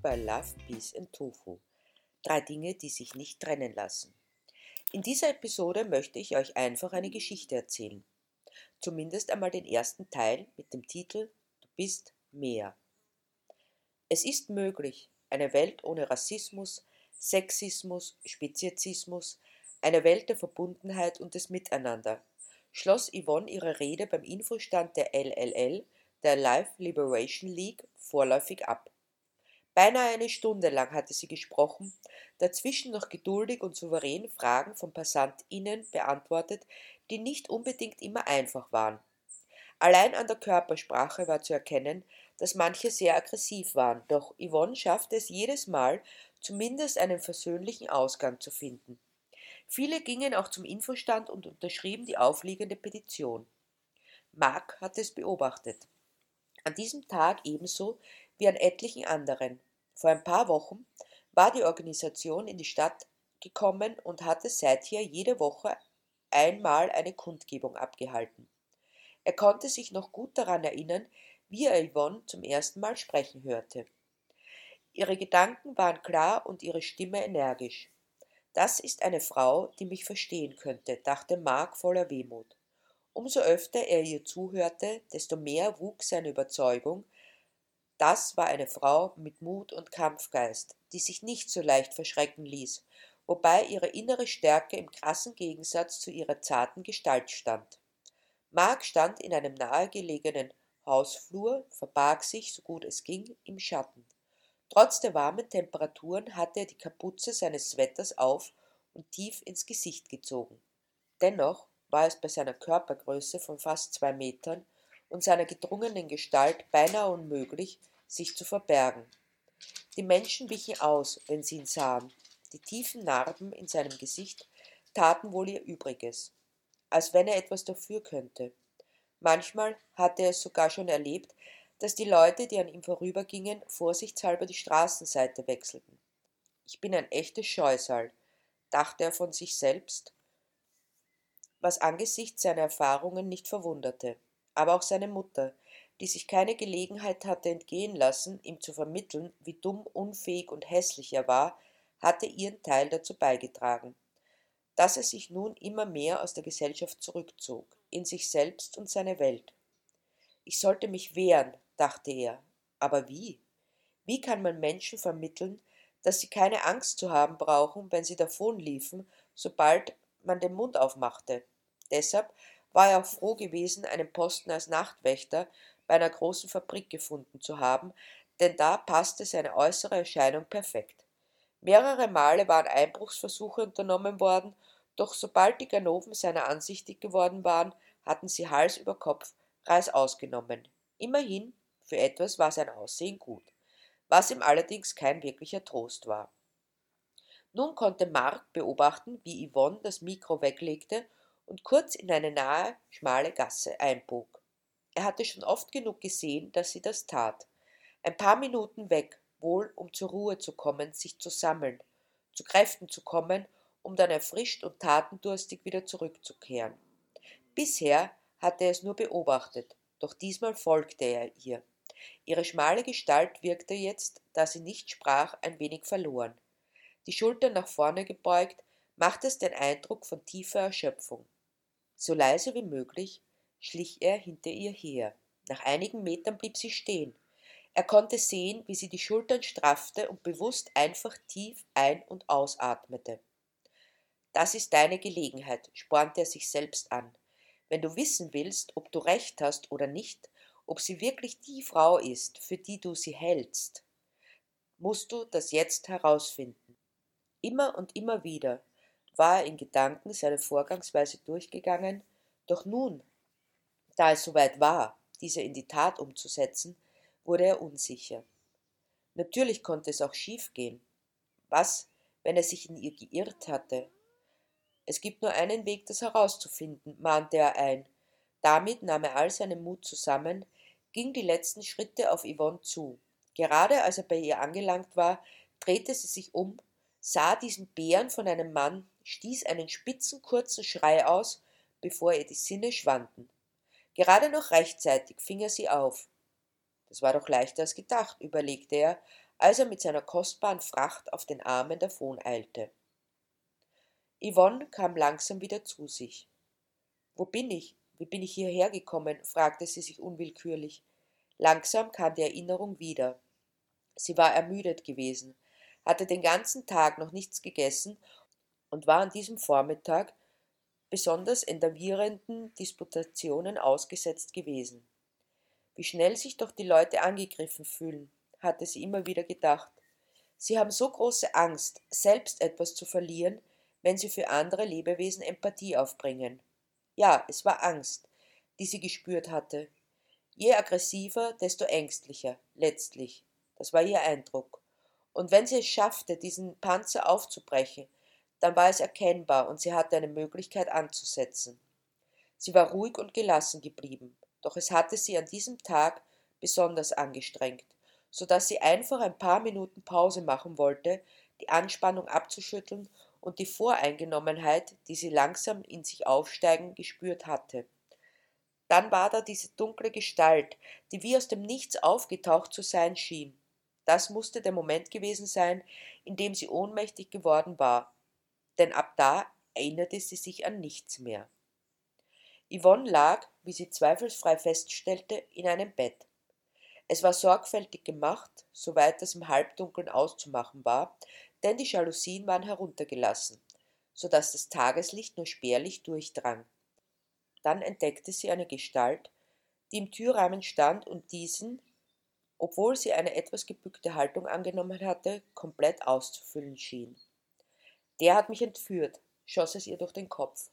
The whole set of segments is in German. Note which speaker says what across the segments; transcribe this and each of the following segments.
Speaker 1: bei Love, Peace and Tofu. Drei Dinge, die sich nicht trennen lassen. In dieser Episode möchte ich euch einfach eine Geschichte erzählen. Zumindest einmal den ersten Teil mit dem Titel Du bist mehr. Es ist möglich, eine Welt ohne Rassismus, Sexismus, Speziesismus, eine Welt der Verbundenheit und des Miteinander, schloss Yvonne ihre Rede beim Infostand der LLL, der Life Liberation League, vorläufig ab. Beinahe eine Stunde lang hatte sie gesprochen, dazwischen noch geduldig und souverän Fragen von PassantInnen beantwortet, die nicht unbedingt immer einfach waren. Allein an der Körpersprache war zu erkennen, dass manche sehr aggressiv waren, doch Yvonne schaffte es jedes Mal, zumindest einen versöhnlichen Ausgang zu finden. Viele gingen auch zum Infostand und unterschrieben die aufliegende Petition. Mark hatte es beobachtet. An diesem Tag ebenso wie an etlichen anderen. Vor ein paar Wochen war die Organisation in die Stadt gekommen und hatte seither jede Woche einmal eine Kundgebung abgehalten. Er konnte sich noch gut daran erinnern, wie er Yvonne zum ersten Mal sprechen hörte. Ihre Gedanken waren klar und ihre Stimme energisch. Das ist eine Frau, die mich verstehen könnte, dachte Mark voller Wehmut. Umso öfter er ihr zuhörte, desto mehr wuchs seine Überzeugung, das war eine Frau mit Mut und Kampfgeist, die sich nicht so leicht verschrecken ließ, wobei ihre innere Stärke im krassen Gegensatz zu ihrer zarten Gestalt stand. Mark stand in einem nahegelegenen Hausflur, verbarg sich, so gut es ging, im Schatten. Trotz der warmen Temperaturen hatte er die Kapuze seines Sweaters auf und tief ins Gesicht gezogen. Dennoch war es bei seiner Körpergröße von fast zwei Metern und seiner gedrungenen Gestalt beinahe unmöglich, sich zu verbergen. Die Menschen wichen aus, wenn sie ihn sahen. Die tiefen Narben in seinem Gesicht taten wohl ihr Übriges, als wenn er etwas dafür könnte. Manchmal hatte er es sogar schon erlebt, dass die Leute, die an ihm vorübergingen, vorsichtshalber die Straßenseite wechselten. Ich bin ein echtes Scheusal, dachte er von sich selbst, was angesichts seiner Erfahrungen nicht verwunderte aber auch seine Mutter, die sich keine Gelegenheit hatte entgehen lassen, ihm zu vermitteln, wie dumm, unfähig und hässlich er war, hatte ihren Teil dazu beigetragen, dass er sich nun immer mehr aus der Gesellschaft zurückzog, in sich selbst und seine Welt. Ich sollte mich wehren, dachte er, aber wie? Wie kann man Menschen vermitteln, dass sie keine Angst zu haben brauchen, wenn sie davonliefen, sobald man den Mund aufmachte? Deshalb war er auch froh gewesen, einen Posten als Nachtwächter bei einer großen Fabrik gefunden zu haben, denn da passte seine äußere Erscheinung perfekt. Mehrere Male waren Einbruchsversuche unternommen worden, doch sobald die Ganoven seiner ansichtig geworden waren, hatten sie Hals über Kopf Reis ausgenommen. Immerhin, für etwas war sein Aussehen gut, was ihm allerdings kein wirklicher Trost war. Nun konnte Mark beobachten, wie Yvonne das Mikro weglegte und kurz in eine nahe, schmale Gasse einbog. Er hatte schon oft genug gesehen, dass sie das tat. Ein paar Minuten weg, wohl um zur Ruhe zu kommen, sich zu sammeln, zu Kräften zu kommen, um dann erfrischt und tatendurstig wieder zurückzukehren. Bisher hatte er es nur beobachtet, doch diesmal folgte er ihr. Ihre schmale Gestalt wirkte jetzt, da sie nicht sprach, ein wenig verloren. Die Schultern nach vorne gebeugt, machte es den Eindruck von tiefer Erschöpfung. So leise wie möglich schlich er hinter ihr her. Nach einigen Metern blieb sie stehen. Er konnte sehen, wie sie die Schultern straffte und bewusst einfach tief ein- und ausatmete. Das ist deine Gelegenheit, spornte er sich selbst an. Wenn du wissen willst, ob du recht hast oder nicht, ob sie wirklich die Frau ist, für die du sie hältst, musst du das jetzt herausfinden. Immer und immer wieder war er in Gedanken seine Vorgangsweise durchgegangen, doch nun, da es soweit war, diese in die Tat umzusetzen, wurde er unsicher. Natürlich konnte es auch schiefgehen. Was, wenn er sich in ihr geirrt hatte? Es gibt nur einen Weg, das herauszufinden, mahnte er ein. Damit nahm er all seinen Mut zusammen, ging die letzten Schritte auf Yvonne zu. Gerade als er bei ihr angelangt war, drehte sie sich um, sah diesen Bären von einem Mann, stieß einen spitzen, kurzen Schrei aus, bevor ihr die Sinne schwanden. Gerade noch rechtzeitig fing er sie auf. Das war doch leichter als gedacht, überlegte er, als er mit seiner kostbaren Fracht auf den Armen davon eilte. Yvonne kam langsam wieder zu sich. Wo bin ich? Wie bin ich hierher gekommen? fragte sie sich unwillkürlich. Langsam kam die Erinnerung wieder. Sie war ermüdet gewesen, hatte den ganzen Tag noch nichts gegessen und war an diesem Vormittag besonders enervierenden Disputationen ausgesetzt gewesen. Wie schnell sich doch die Leute angegriffen fühlen, hatte sie immer wieder gedacht. Sie haben so große Angst, selbst etwas zu verlieren, wenn sie für andere Lebewesen Empathie aufbringen. Ja, es war Angst, die sie gespürt hatte. Je aggressiver, desto ängstlicher, letztlich. Das war ihr Eindruck. Und wenn sie es schaffte, diesen Panzer aufzubrechen, dann war es erkennbar und sie hatte eine Möglichkeit anzusetzen. Sie war ruhig und gelassen geblieben, doch es hatte sie an diesem Tag besonders angestrengt, so dass sie einfach ein paar Minuten Pause machen wollte, die Anspannung abzuschütteln und die Voreingenommenheit, die sie langsam in sich aufsteigen, gespürt hatte. Dann war da diese dunkle Gestalt, die wie aus dem Nichts aufgetaucht zu sein schien. Das musste der Moment gewesen sein, in dem sie ohnmächtig geworden war, denn ab da erinnerte sie sich an nichts mehr. Yvonne lag, wie sie zweifelsfrei feststellte, in einem Bett. Es war sorgfältig gemacht, soweit das im Halbdunkeln auszumachen war, denn die Jalousien waren heruntergelassen, so dass das Tageslicht nur spärlich durchdrang. Dann entdeckte sie eine Gestalt, die im Türrahmen stand und diesen, obwohl sie eine etwas gebückte Haltung angenommen hatte, komplett auszufüllen schien. Der hat mich entführt, schoss es ihr durch den Kopf.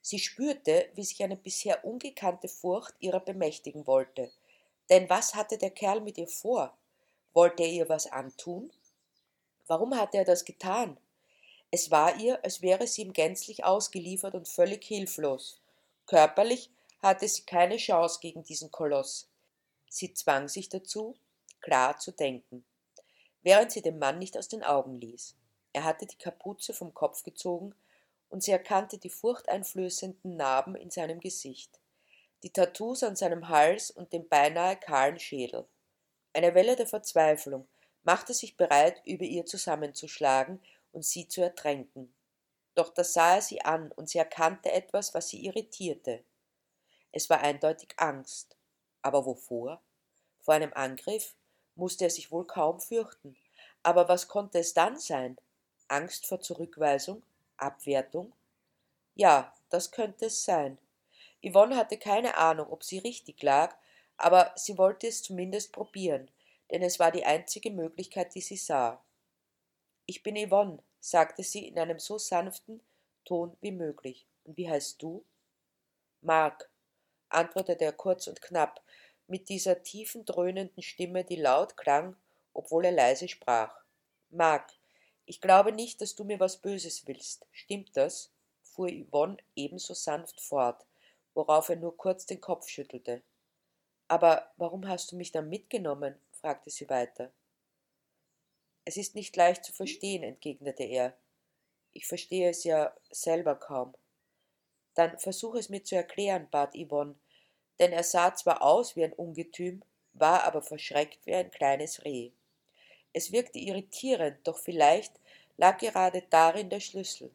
Speaker 1: Sie spürte, wie sich eine bisher ungekannte Furcht ihrer bemächtigen wollte. Denn was hatte der Kerl mit ihr vor? Wollte er ihr was antun? Warum hatte er das getan? Es war ihr, als wäre sie ihm gänzlich ausgeliefert und völlig hilflos. Körperlich hatte sie keine Chance gegen diesen Koloss. Sie zwang sich dazu, klar zu denken, während sie den Mann nicht aus den Augen ließ. Er hatte die Kapuze vom Kopf gezogen und sie erkannte die furchteinflößenden Narben in seinem Gesicht, die Tattoos an seinem Hals und den beinahe kahlen Schädel. Eine Welle der Verzweiflung machte sich bereit, über ihr zusammenzuschlagen und sie zu ertränken. Doch da sah er sie an und sie erkannte etwas, was sie irritierte. Es war eindeutig Angst. Aber wovor? Vor einem Angriff musste er sich wohl kaum fürchten. Aber was konnte es dann sein? Angst vor Zurückweisung? Abwertung? Ja, das könnte es sein. Yvonne hatte keine Ahnung, ob sie richtig lag, aber sie wollte es zumindest probieren, denn es war die einzige Möglichkeit, die sie sah. Ich bin Yvonne, sagte sie in einem so sanften Ton wie möglich. Und wie heißt du? Mark, antwortete er kurz und knapp, mit dieser tiefen, dröhnenden Stimme, die laut klang, obwohl er leise sprach. Mark, ich glaube nicht, dass du mir was Böses willst. Stimmt das? fuhr Yvonne ebenso sanft fort, worauf er nur kurz den Kopf schüttelte. Aber warum hast du mich dann mitgenommen? fragte sie weiter. Es ist nicht leicht zu verstehen, entgegnete er. Ich verstehe es ja selber kaum. Dann versuch es mir zu erklären, bat Yvonne, denn er sah zwar aus wie ein Ungetüm, war aber verschreckt wie ein kleines Reh. Es wirkte irritierend, doch vielleicht lag gerade darin der Schlüssel.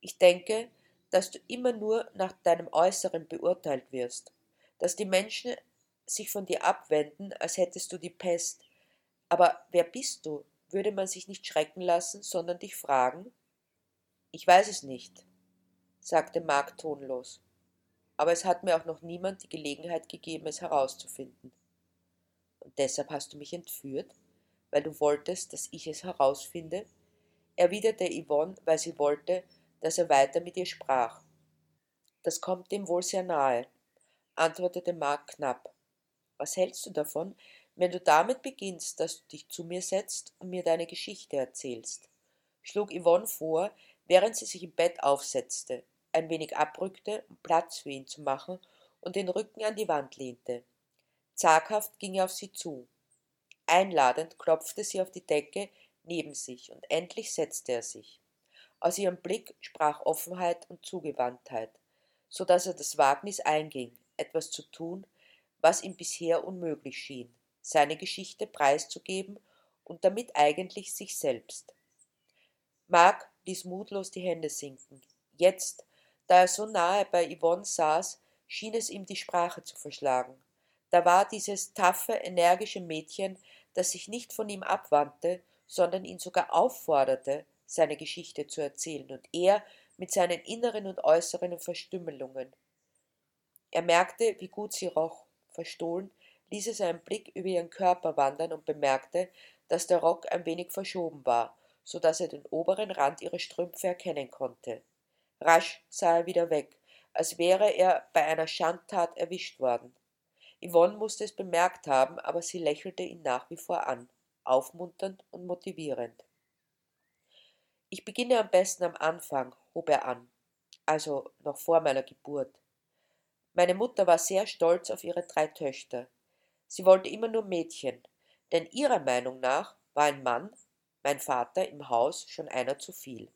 Speaker 1: Ich denke, dass du immer nur nach deinem Äußeren beurteilt wirst, dass die Menschen sich von dir abwenden, als hättest du die Pest. Aber wer bist du? Würde man sich nicht schrecken lassen, sondern dich fragen? Ich weiß es nicht, sagte Mark tonlos. Aber es hat mir auch noch niemand die Gelegenheit gegeben, es herauszufinden. Und deshalb hast du mich entführt? Weil du wolltest, dass ich es herausfinde? erwiderte Yvonne, weil sie wollte, dass er weiter mit ihr sprach. Das kommt dem wohl sehr nahe, antwortete Mark knapp. Was hältst du davon, wenn du damit beginnst, dass du dich zu mir setzt und mir deine Geschichte erzählst? schlug Yvonne vor, während sie sich im Bett aufsetzte, ein wenig abrückte, um Platz für ihn zu machen und den Rücken an die Wand lehnte. Zaghaft ging er auf sie zu. Einladend klopfte sie auf die Decke neben sich, und endlich setzte er sich. Aus ihrem Blick sprach Offenheit und Zugewandtheit, so dass er das Wagnis einging, etwas zu tun, was ihm bisher unmöglich schien, seine Geschichte preiszugeben und damit eigentlich sich selbst. Mark ließ mutlos die Hände sinken. Jetzt, da er so nahe bei Yvonne saß, schien es ihm die Sprache zu verschlagen. Da war dieses taffe, energische Mädchen, das sich nicht von ihm abwandte, sondern ihn sogar aufforderte, seine Geschichte zu erzählen, und er mit seinen inneren und äußeren Verstümmelungen. Er merkte, wie gut sie roch. Verstohlen ließ er seinen Blick über ihren Körper wandern und bemerkte, dass der Rock ein wenig verschoben war, so dass er den oberen Rand ihrer Strümpfe erkennen konnte. Rasch sah er wieder weg, als wäre er bei einer Schandtat erwischt worden. Yvonne musste es bemerkt haben, aber sie lächelte ihn nach wie vor an, aufmunternd und motivierend. Ich beginne am besten am Anfang, hob er an, also noch vor meiner Geburt. Meine Mutter war sehr stolz auf ihre drei Töchter. Sie wollte immer nur Mädchen, denn ihrer Meinung nach war ein Mann, mein Vater, im Haus schon einer zu viel.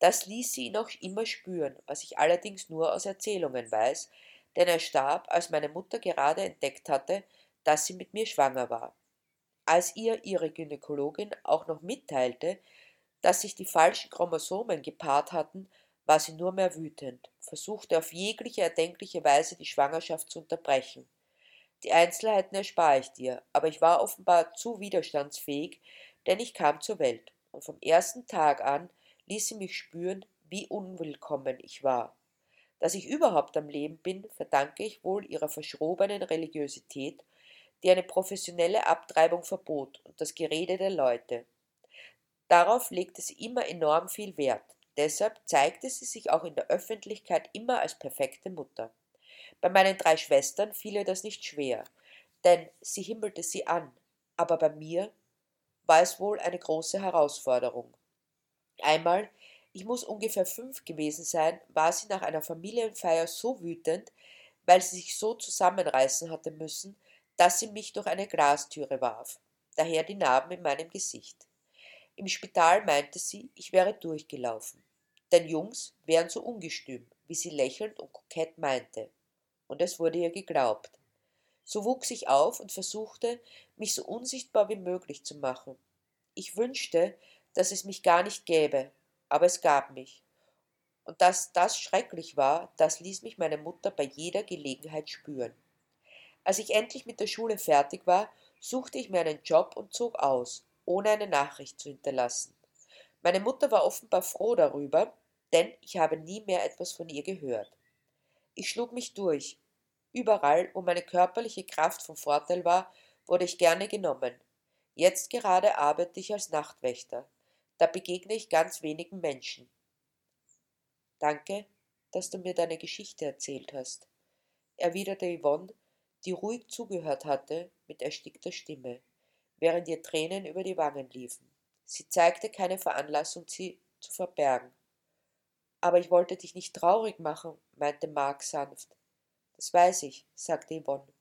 Speaker 1: Das ließ sie ihn auch immer spüren, was ich allerdings nur aus Erzählungen weiß, denn er starb, als meine Mutter gerade entdeckt hatte, dass sie mit mir schwanger war. Als ihr ihre Gynäkologin auch noch mitteilte, dass sich die falschen Chromosomen gepaart hatten, war sie nur mehr wütend, versuchte auf jegliche erdenkliche Weise die Schwangerschaft zu unterbrechen. Die Einzelheiten erspare ich dir, aber ich war offenbar zu widerstandsfähig, denn ich kam zur Welt, und vom ersten Tag an ließ sie mich spüren, wie unwillkommen ich war. Dass ich überhaupt am Leben bin, verdanke ich wohl ihrer verschrobenen Religiosität, die eine professionelle Abtreibung verbot und das Gerede der Leute. Darauf legte sie immer enorm viel Wert. Deshalb zeigte sie sich auch in der Öffentlichkeit immer als perfekte Mutter. Bei meinen drei Schwestern fiel ihr das nicht schwer, denn sie himmelte sie an, aber bei mir war es wohl eine große Herausforderung. Einmal ich muss ungefähr fünf gewesen sein, war sie nach einer Familienfeier so wütend, weil sie sich so zusammenreißen hatte müssen, dass sie mich durch eine Glastüre warf, daher die Narben in meinem Gesicht. Im Spital meinte sie, ich wäre durchgelaufen. Denn Jungs wären so ungestüm, wie sie lächelnd und kokett meinte. Und es wurde ihr geglaubt. So wuchs ich auf und versuchte, mich so unsichtbar wie möglich zu machen. Ich wünschte, dass es mich gar nicht gäbe, aber es gab mich. Und dass das schrecklich war, das ließ mich meine Mutter bei jeder Gelegenheit spüren. Als ich endlich mit der Schule fertig war, suchte ich mir einen Job und zog aus, ohne eine Nachricht zu hinterlassen. Meine Mutter war offenbar froh darüber, denn ich habe nie mehr etwas von ihr gehört. Ich schlug mich durch. Überall, wo meine körperliche Kraft von Vorteil war, wurde ich gerne genommen. Jetzt gerade arbeite ich als Nachtwächter. Da begegne ich ganz wenigen Menschen. Danke, dass du mir deine Geschichte erzählt hast, erwiderte Yvonne, die ruhig zugehört hatte, mit erstickter Stimme, während ihr Tränen über die Wangen liefen. Sie zeigte keine Veranlassung, sie zu verbergen. Aber ich wollte dich nicht traurig machen, meinte Mark sanft. Das weiß ich, sagte Yvonne.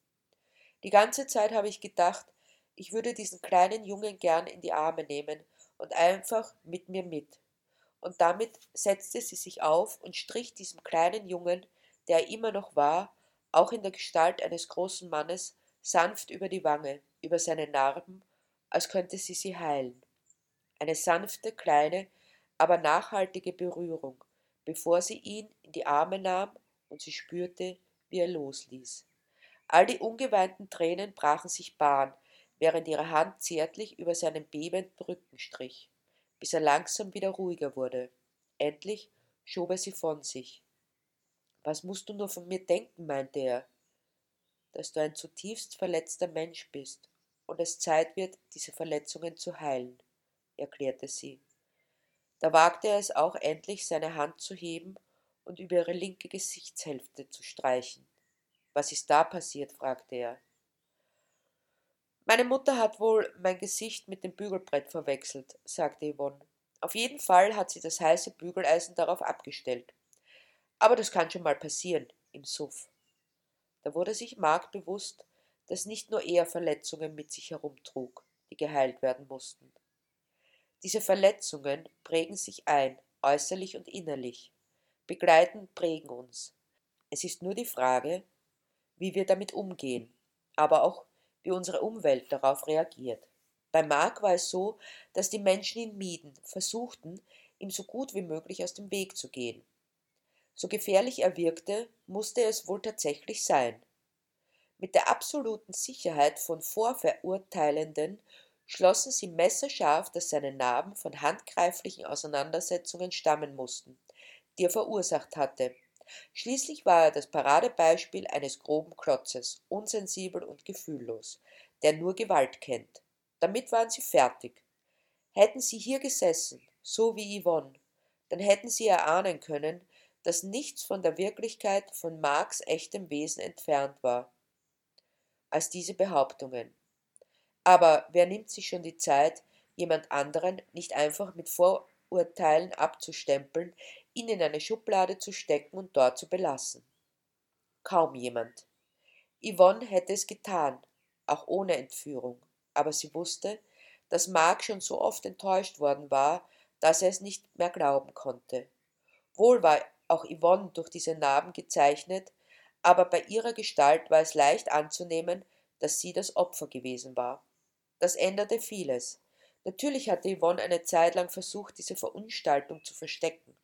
Speaker 1: Die ganze Zeit habe ich gedacht, ich würde diesen kleinen Jungen gern in die Arme nehmen und einfach mit mir mit. Und damit setzte sie sich auf und strich diesem kleinen Jungen, der er immer noch war, auch in der Gestalt eines großen Mannes, sanft über die Wange, über seine Narben, als könnte sie sie heilen. Eine sanfte, kleine, aber nachhaltige Berührung, bevor sie ihn in die Arme nahm und sie spürte, wie er losließ. All die ungeweinten Tränen brachen sich Bahn, während ihre Hand zärtlich über seinen bebenden Rücken strich, bis er langsam wieder ruhiger wurde. Endlich schob er sie von sich. Was musst du nur von mir denken, meinte er, dass du ein zutiefst verletzter Mensch bist und es Zeit wird, diese Verletzungen zu heilen, erklärte sie. Da wagte er es auch endlich, seine Hand zu heben und über ihre linke Gesichtshälfte zu streichen. Was ist da passiert? fragte er. Meine Mutter hat wohl mein Gesicht mit dem Bügelbrett verwechselt, sagte Yvonne. Auf jeden Fall hat sie das heiße Bügeleisen darauf abgestellt. Aber das kann schon mal passieren, im Suff. Da wurde sich Mark bewusst, dass nicht nur er Verletzungen mit sich herumtrug, die geheilt werden mussten. Diese Verletzungen prägen sich ein, äußerlich und innerlich, begleiten, prägen uns. Es ist nur die Frage, wie wir damit umgehen, aber auch wie unsere Umwelt darauf reagiert. Bei Mark war es so, dass die Menschen ihn mieden, versuchten, ihm so gut wie möglich aus dem Weg zu gehen. So gefährlich er wirkte, musste es wohl tatsächlich sein. Mit der absoluten Sicherheit von Vorverurteilenden schlossen sie messerscharf, dass seine Narben von handgreiflichen Auseinandersetzungen stammen mussten, die er verursacht hatte. Schließlich war er das Paradebeispiel eines groben Klotzes, unsensibel und gefühllos, der nur Gewalt kennt. Damit waren sie fertig. Hätten sie hier gesessen, so wie Yvonne, dann hätten sie erahnen können, dass nichts von der Wirklichkeit von Marx echtem Wesen entfernt war als diese Behauptungen. Aber wer nimmt sich schon die Zeit, jemand anderen nicht einfach mit Vorurteilen abzustempeln, ihn in eine Schublade zu stecken und dort zu belassen? Kaum jemand. Yvonne hätte es getan, auch ohne Entführung aber sie wusste, dass Mark schon so oft enttäuscht worden war, dass er es nicht mehr glauben konnte. Wohl war auch Yvonne durch diese Narben gezeichnet, aber bei ihrer Gestalt war es leicht anzunehmen, dass sie das Opfer gewesen war. Das änderte vieles. Natürlich hatte Yvonne eine Zeit lang versucht, diese Verunstaltung zu verstecken.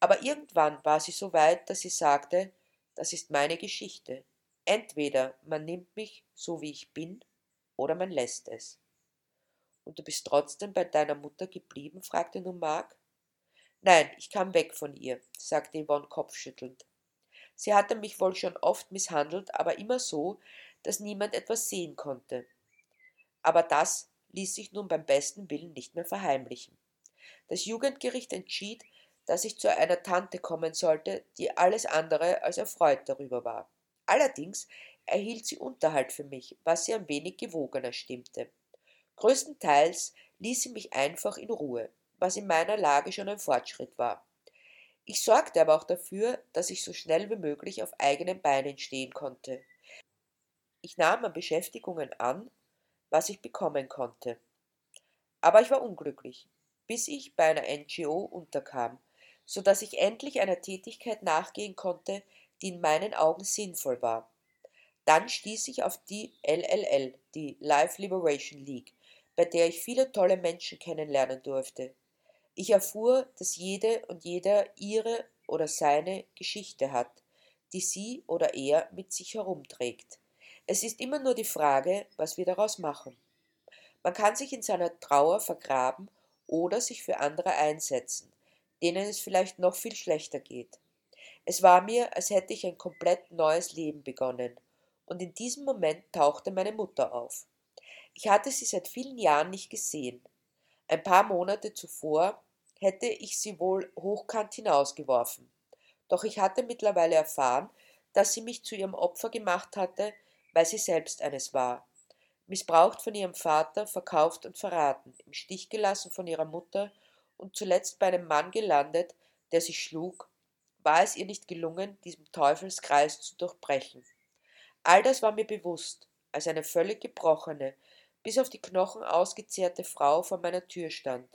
Speaker 1: Aber irgendwann war sie so weit, dass sie sagte, das ist meine Geschichte. Entweder man nimmt mich so wie ich bin, oder man lässt es. Und du bist trotzdem bei deiner Mutter geblieben? fragte nun Mark. Nein, ich kam weg von ihr, sagte Yvonne kopfschüttelnd. Sie hatte mich wohl schon oft misshandelt, aber immer so, dass niemand etwas sehen konnte. Aber das ließ sich nun beim besten Willen nicht mehr verheimlichen. Das Jugendgericht entschied, dass ich zu einer Tante kommen sollte, die alles andere als erfreut darüber war. Allerdings erhielt sie Unterhalt für mich, was sie ein wenig gewogener stimmte. Größtenteils ließ sie mich einfach in Ruhe, was in meiner Lage schon ein Fortschritt war. Ich sorgte aber auch dafür, dass ich so schnell wie möglich auf eigenen Beinen stehen konnte. Ich nahm an Beschäftigungen an, was ich bekommen konnte. Aber ich war unglücklich, bis ich bei einer NGO unterkam, so dass ich endlich einer Tätigkeit nachgehen konnte, die in meinen Augen sinnvoll war. Dann stieß ich auf die LLL, die Life Liberation League, bei der ich viele tolle Menschen kennenlernen durfte. Ich erfuhr, dass jede und jeder ihre oder seine Geschichte hat, die sie oder er mit sich herumträgt. Es ist immer nur die Frage, was wir daraus machen. Man kann sich in seiner Trauer vergraben oder sich für andere einsetzen, denen es vielleicht noch viel schlechter geht. Es war mir, als hätte ich ein komplett neues Leben begonnen, und in diesem Moment tauchte meine Mutter auf. Ich hatte sie seit vielen Jahren nicht gesehen. Ein paar Monate zuvor hätte ich sie wohl hochkant hinausgeworfen. Doch ich hatte mittlerweile erfahren, dass sie mich zu ihrem Opfer gemacht hatte, weil sie selbst eines war. Missbraucht von ihrem Vater, verkauft und verraten, im Stich gelassen von ihrer Mutter und zuletzt bei einem Mann gelandet, der sie schlug, war es ihr nicht gelungen, diesen Teufelskreis zu durchbrechen. All das war mir bewusst, als eine völlig gebrochene, bis auf die Knochen ausgezehrte Frau vor meiner Tür stand.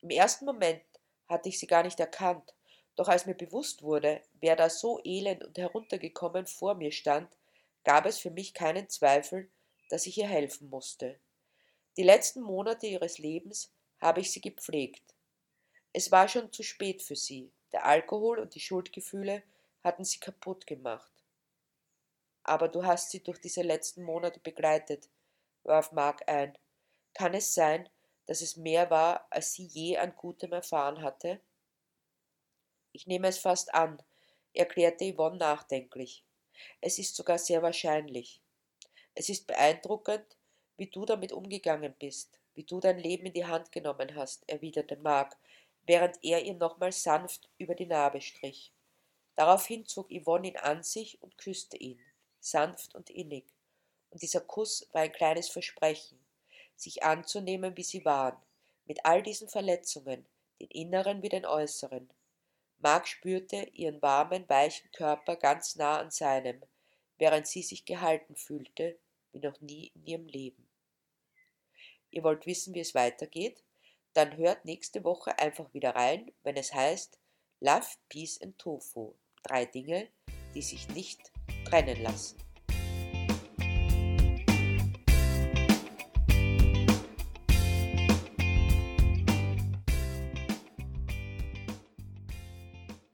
Speaker 1: Im ersten Moment hatte ich sie gar nicht erkannt, doch als mir bewusst wurde, wer da so elend und heruntergekommen vor mir stand, gab es für mich keinen Zweifel, dass ich ihr helfen musste. Die letzten Monate ihres Lebens habe ich sie gepflegt. Es war schon zu spät für sie, der Alkohol und die Schuldgefühle hatten sie kaputt gemacht aber du hast sie durch diese letzten Monate begleitet, warf Mark ein. Kann es sein, dass es mehr war, als sie je an Gutem erfahren hatte? Ich nehme es fast an, erklärte Yvonne nachdenklich. Es ist sogar sehr wahrscheinlich. Es ist beeindruckend, wie du damit umgegangen bist, wie du dein Leben in die Hand genommen hast, erwiderte Mark, während er ihr nochmals sanft über die Narbe strich. Daraufhin zog Yvonne ihn an sich und küsste ihn sanft und innig, und dieser Kuss war ein kleines Versprechen, sich anzunehmen, wie sie waren, mit all diesen Verletzungen, den inneren wie den äußeren. Mark spürte ihren warmen, weichen Körper ganz nah an seinem, während sie sich gehalten fühlte, wie noch nie in ihrem Leben. Ihr wollt wissen, wie es weitergeht? Dann hört nächste Woche einfach wieder rein, wenn es heißt Love, Peace and Tofu. Drei Dinge, die sich nicht trennen lassen.